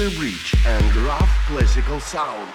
the rich and rough classical sound.